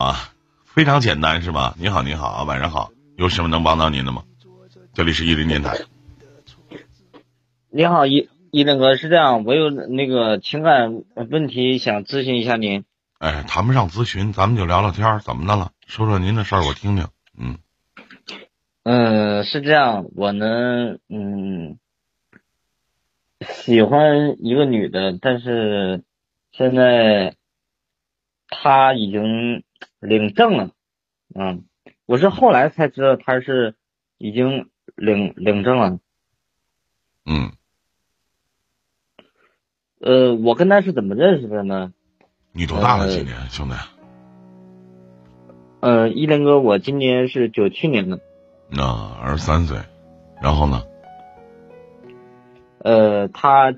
啊，非常简单是吧？你好，你好啊，晚上好，有什么能帮到您的吗？这里是伊林电台。你好，伊伊林哥，是这样，我有那个情感问题想咨询一下您。哎，谈不上咨询，咱们就聊聊天儿，怎么的了？说说您的事儿，我听听。嗯嗯，是这样，我呢，嗯，喜欢一个女的，但是现在她已经领证了，嗯，我是后来才知道他是已经领领证了。嗯，呃，我跟他是怎么认识的呢？你多大了？呃今年，兄弟？呃，伊林哥，我今年是九七年的，那二十三岁，然后呢？呃，他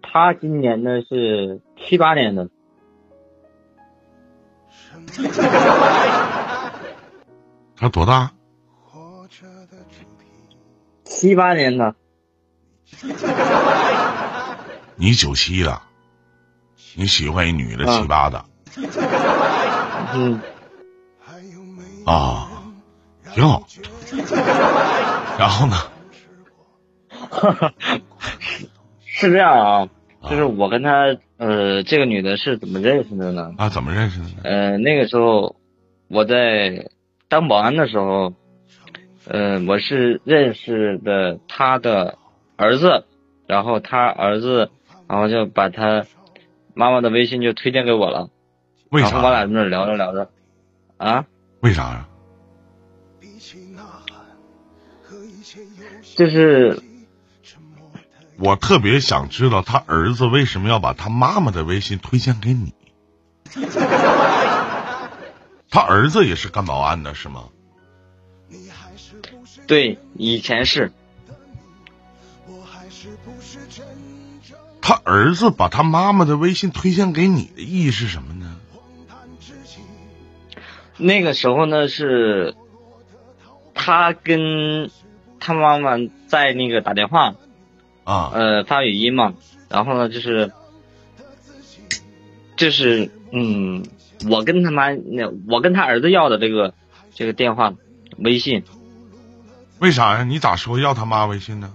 他今年呢是七八年的，他多大？七八年的，你九七的，你喜欢一女的啊七八的 嗯，啊，挺好。然后呢？是这样啊，啊就是我跟她呃这个女的是怎么认识的呢？啊，怎么认识的呢？呃，那个时候我在当保安的时候，呃，我是认识的她的儿子，然后她儿子，然后就把她妈妈的微信就推荐给我了，为啥然后我俩在那聊着聊着，啊，为啥呀？就是我特别想知道他儿子为什么要把他妈妈的微信推荐给你。他儿子也是干保安的是吗？对，以前是他儿子把他妈妈的微信推荐给你的意义是什么呢？那个时候呢是，他跟他妈妈在那个打电话，啊，呃，发语音嘛，然后呢，就是，就是，嗯，我跟他妈，那我跟他儿子要的这个这个电话微信，为啥呀？你咋说要他妈微信呢？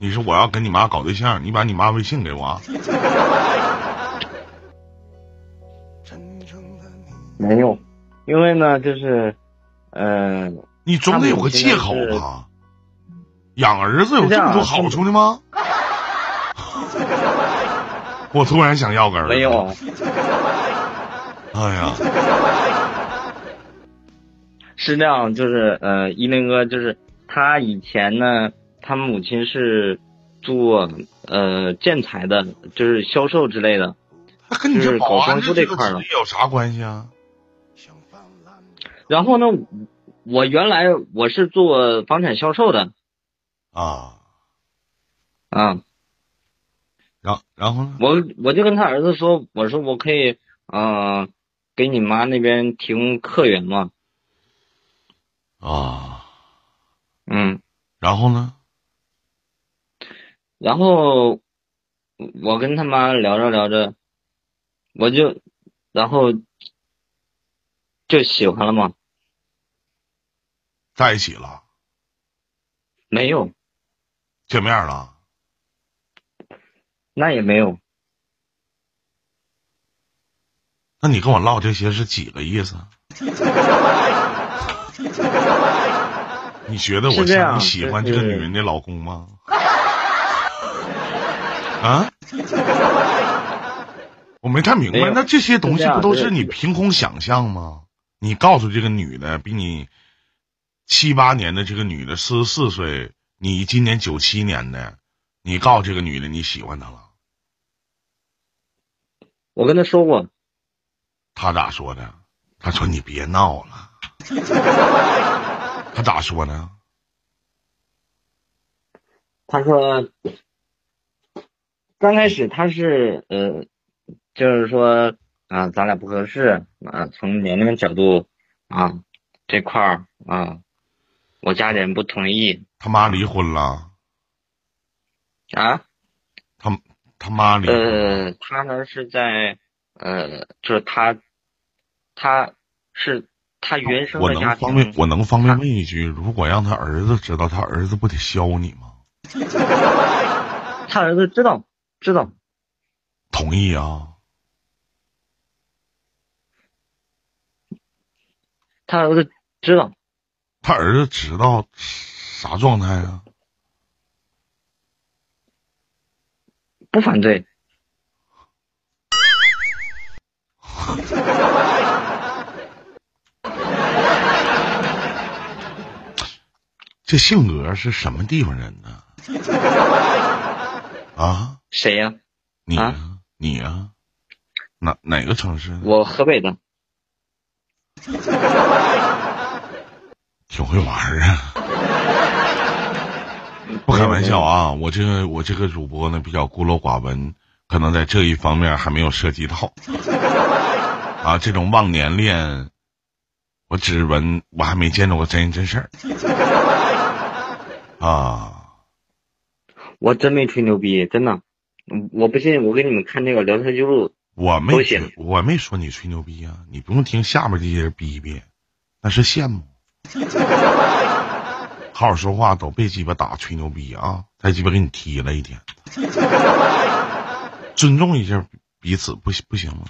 你说我要跟你妈搞对象，你把你妈微信给我啊。没有，因为呢，就是，嗯、你总得有个借口吧？养儿子有这么多好处的吗？我突然想要个儿子。没有，哎呀，是这样，就是，呃，一林哥，就是他以前呢，他母亲是做呃建材的，就是销售之类的，那跟你这保安是这个搞装修这块儿的有啥关系啊？然后呢，我原来我是做房产销售的啊，啊，然然后呢？我我就跟他儿子说，我说我可以呃给你妈那边提供客源嘛，啊，嗯，然后呢？然后我跟他妈聊着聊着，我就然后就喜欢了嘛，在一起了，没有，见面了，那也没有，那你跟我唠这些是几个意思？你觉得我是你喜欢这个女人的老公吗？啊？我没太明白，那这些东西不都是你凭空想象吗？你告诉这个女的，比你七八年的这个女的四十四岁，你今年九七年的，你告诉这个女的你喜欢她了，我跟她说过，她咋说的？她说你别闹了。她咋说呢？她说，刚开始她是呃，就是说啊，咱俩不合适啊，从年龄角度啊这块儿啊，我家里人不同意他妈离婚了，啊。他他妈离婚了。呃，他呢是在呃，就是他他是他原生我的家能方便。我能方便问一句，如果让他儿子知道，他儿子不得削你吗？他儿子知道知道，同意啊？他儿子知道，他儿子知道啥状态啊？不反对。这性格是什么地方人呢？啊，谁呀、你呀、啊你呀、哪哪个城市？我河北的。挺会玩儿啊！不开玩笑啊，我这个我这个主播呢比较孤陋寡闻，可能在这一方面还没有涉及到 啊。这种忘年恋，我只闻我还没见着过真人真事儿 啊。我真没吹牛逼，真的。嗯我不信，我给你们看那个聊天记录。我没我没说你吹牛逼啊，你不用听下面这些人逼逼，那是羡慕。好好说话，都别鸡巴打吹牛逼啊！再鸡巴给你踢了一天，尊重一下彼此，不行不行吗？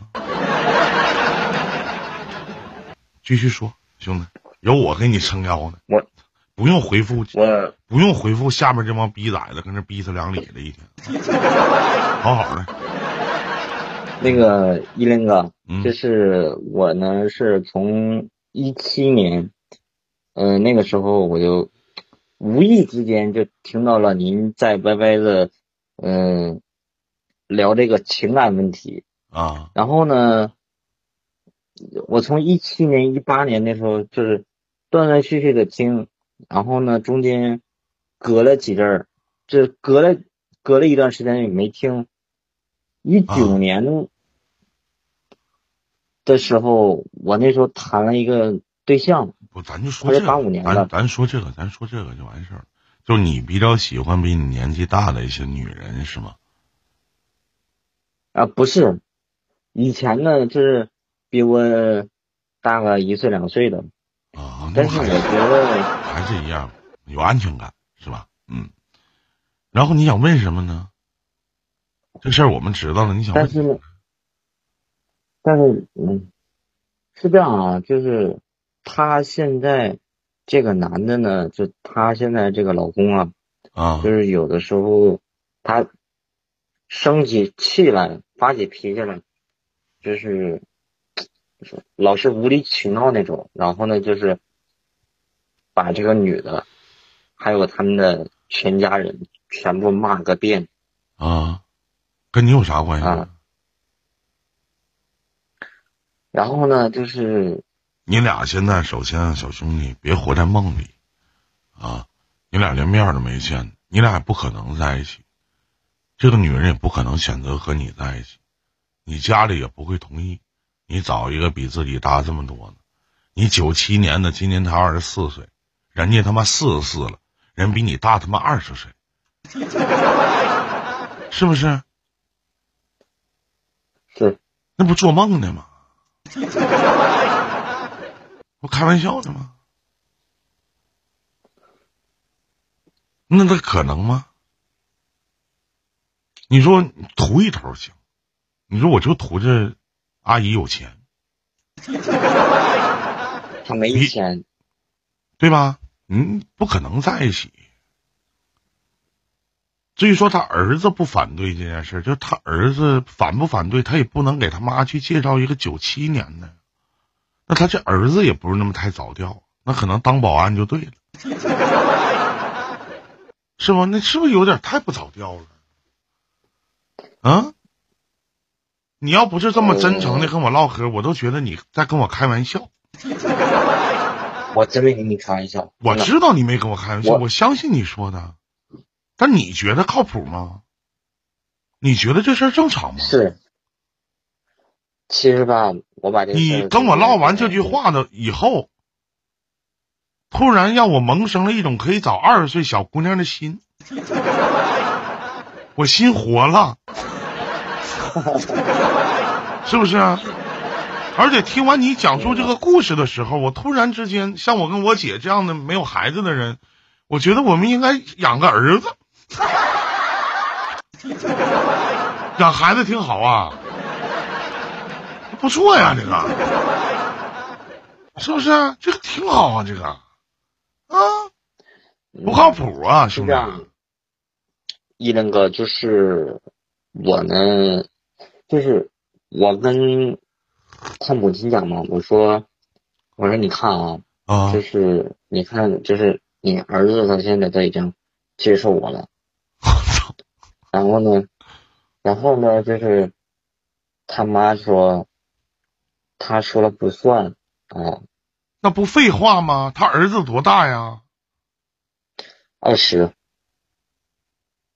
继续说，兄弟，有我给你撑腰呢。我不用回复，我不用回复下面这帮逼崽子，跟那逼他两里的一天，好好的。那个依林哥，嗯这是我呢，是从一七年，呃，那个时候我就无意之间就听到了您在 YY 的，嗯、聊这个情感问题。啊然后呢，我从一七年、一八年那时候就是断断续续的听，然后呢中间隔了几阵儿，这隔了隔了一段时间也没听。一九啊年的时候，我那时候谈了一个对象，不，咱就说这个，85年咱咱说这个，咱说这个就完事儿了。就是你比较喜欢比你年纪大的一些女人是吗？啊，不是，以前呢就是比我大个一岁两岁的，啊，但是我觉得还是一样，有安全感是吧？嗯。然后你想问什么呢？这事儿我们知道了，你想问但是，但是嗯，是这样啊，就是他现在这个男的呢，就他现在这个老公啊，啊就是有的时候他生起气来，发起脾气来，就是就是 老是无理取闹那种，然后呢，就是把这个女的，还有他们的全家人全部骂个遍。啊，跟你有啥关系？啊然后呢，就是你俩现在首先小兄弟别活在梦里啊！你俩连面儿都没见，你俩也不可能在一起。这个女人也不可能选择和你在一起，你家里也不会同意。你找一个比自己大这么多的，你九七年的，今年才二十四岁，人家他妈四十四了，人比你大他妈二十岁，是不是？是那不做梦呢吗？我开玩笑的吗？那他可能吗？你说图一头行，你说我就图这阿姨有钱，他没钱，对吧？嗯，不可能在一起。至于说他儿子不反对这件事，就是他儿子反不反对，他也不能给他妈去介绍一个九七年的。那他这儿子也不是那么太早掉，那可能当保安就对了，是吧？那是不是有点太不早调了？啊？你要不是这么真诚的跟我唠嗑，我都觉得你在跟我开玩笑。我真没跟你开玩笑。我知道你没跟我开玩笑，我我相信你说的，但你觉得靠谱吗？你觉得这事儿正常吗？是，其实吧，我把这你跟我唠完这句，话的以后，突然让我萌生了一种可以找二十岁小姑娘的心，我心活了，是不是啊？而且听完你讲述这个故事的时候，我突然之间，像我跟我姐这样的没有孩子的人，我觉得我们应该养个儿子，养孩子挺好啊，不错呀，这个。是不是？这个挺好啊，这个。啊，不靠谱啊，兄弟。一那个就是我呢，就是我跟他母亲讲嘛，我说我说你看啊，啊，就是你看，就是你儿子他现在都已经接受我了，然后呢，然后呢，就是他妈说，他说了不算哦，那不废话吗？他儿子多大呀？二十。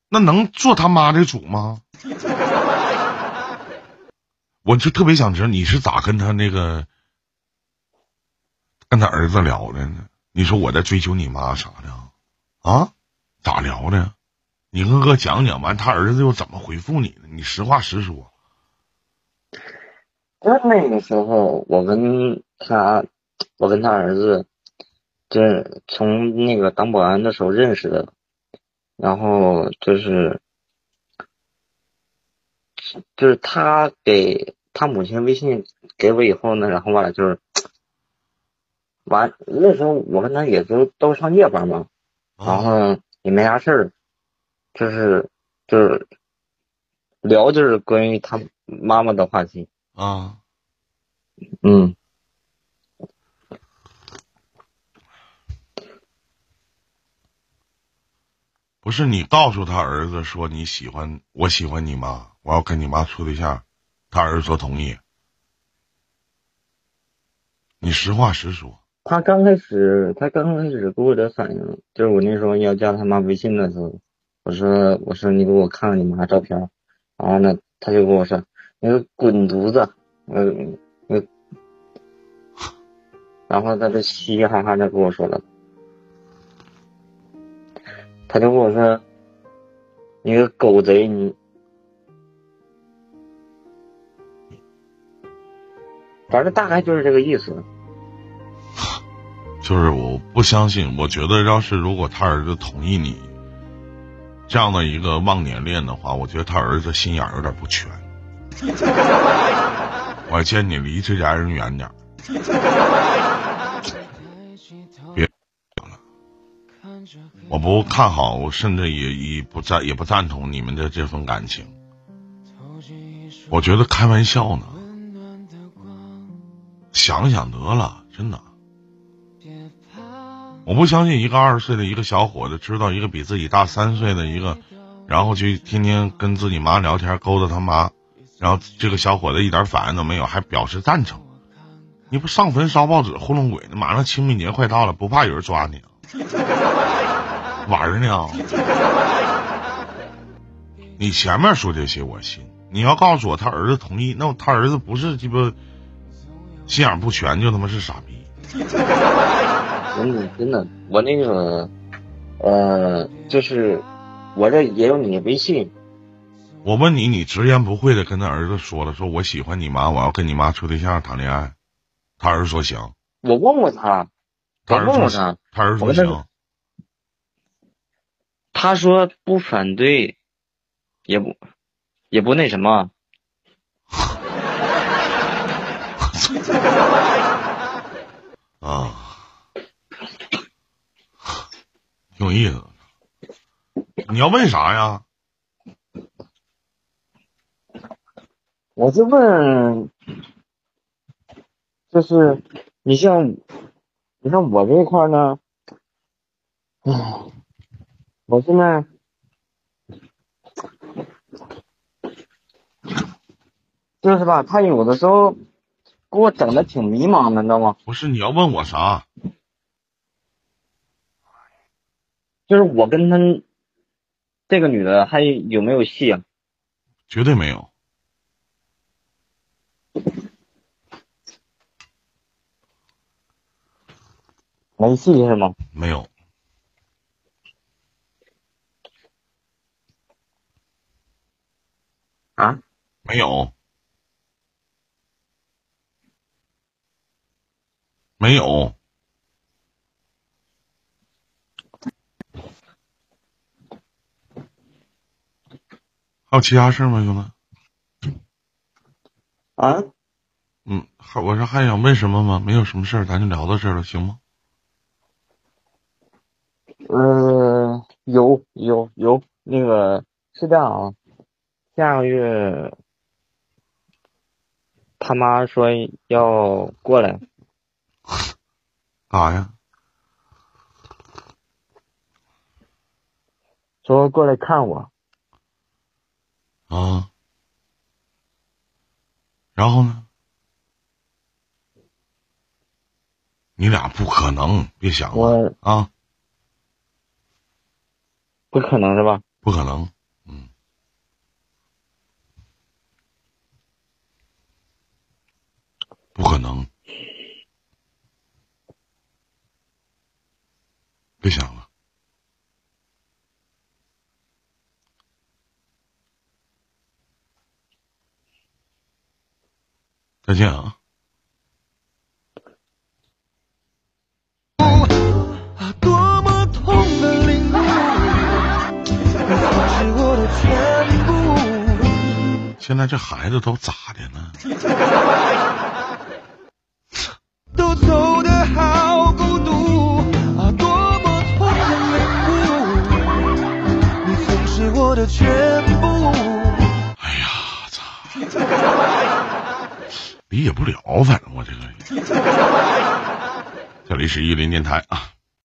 那能做他妈的主吗？我就特别想知道你是咋跟他那个跟他儿子聊的呢？你说我在追求你妈啥的啊？咋聊的？你跟哥讲讲，完他儿子又怎么回复你呢？你实话实说。是那个时候，我跟他，我跟他儿子，就是从那个当保安的时候认识的。然后就是，就是他给他母亲微信给我以后呢，然后完了就是，完那时候我跟他也都都上夜班嘛，然后也没啥事儿，就是就是聊就是关于他妈妈的话题啊，嗯。不是你告诉他儿子说你喜欢我喜欢你妈，我要跟你妈处对象，他儿子说同意。你实话实说。他刚开始，他刚开始给我的反应，就是我那时候要加他妈微信的时候，我说我说你给我看看你妈照片，然后呢，他就跟我说你个滚犊子，嗯嗯，然后他就嘻嘻哈哈的跟我说了。他就跟我说：“你个狗贼，你反正大概就是这个意思。”就是我不相信，我觉得要是如果他儿子同意你这样的一个忘年恋的话，我觉得他儿子心眼有点不全。我建议你离这家人远点。我不看好，甚至也也不赞也不赞同你们的这份感情。我觉得开玩笑呢，想想得了，真的。我不相信一个二十岁的一个小伙子知道一个比自己大三岁的一个，然后去天天跟自己妈聊天勾搭他妈，然后这个小伙子一点反应都没有，还表示赞成。你不上坟烧报纸糊弄鬼呢？马上清明节快到了，不怕有人抓你？玩呢？你前面说这些我信，你要告诉我他儿子同意，那他儿子不是鸡巴心眼不全，就他妈是傻逼。真的真的，我那个呃，就是我这也有你的微信。我问你，你直言不讳的跟他儿子说了，说我喜欢你妈，我要跟你妈处对象谈恋爱。他儿子说行。我问过他，他问过他，他儿子说行。他说不反对，也不也不那什么，啊，挺有意思。你要问啥呀？我就问，就是你像你像我这一块呢，唉。我现在就是吧，他有的时候给我整的挺迷茫的，你知道吗？不是，你要问我啥？就是我跟他这个女的还有没有戏啊？绝对没有，没戏是吗？没有。啊，没有。没有。还有其他事吗，兄弟？啊？嗯，还我说还想问什么吗？没有什么事儿，咱就聊到这儿了，行吗？呃，有有有，那个是这样啊，下个月他妈说要过来，干啥呀？说过来看我，啊，然后呢？你俩不可能，别想了我啊，不可能是吧？不可能，嗯，不可能，别想了。再见啊！现在这孩子都咋的呢？都走得好孤独啊，多么痛的领悟，你曾是我的全部。哎呀，操！理解不了，反正我这个人。这里是伊林电台啊。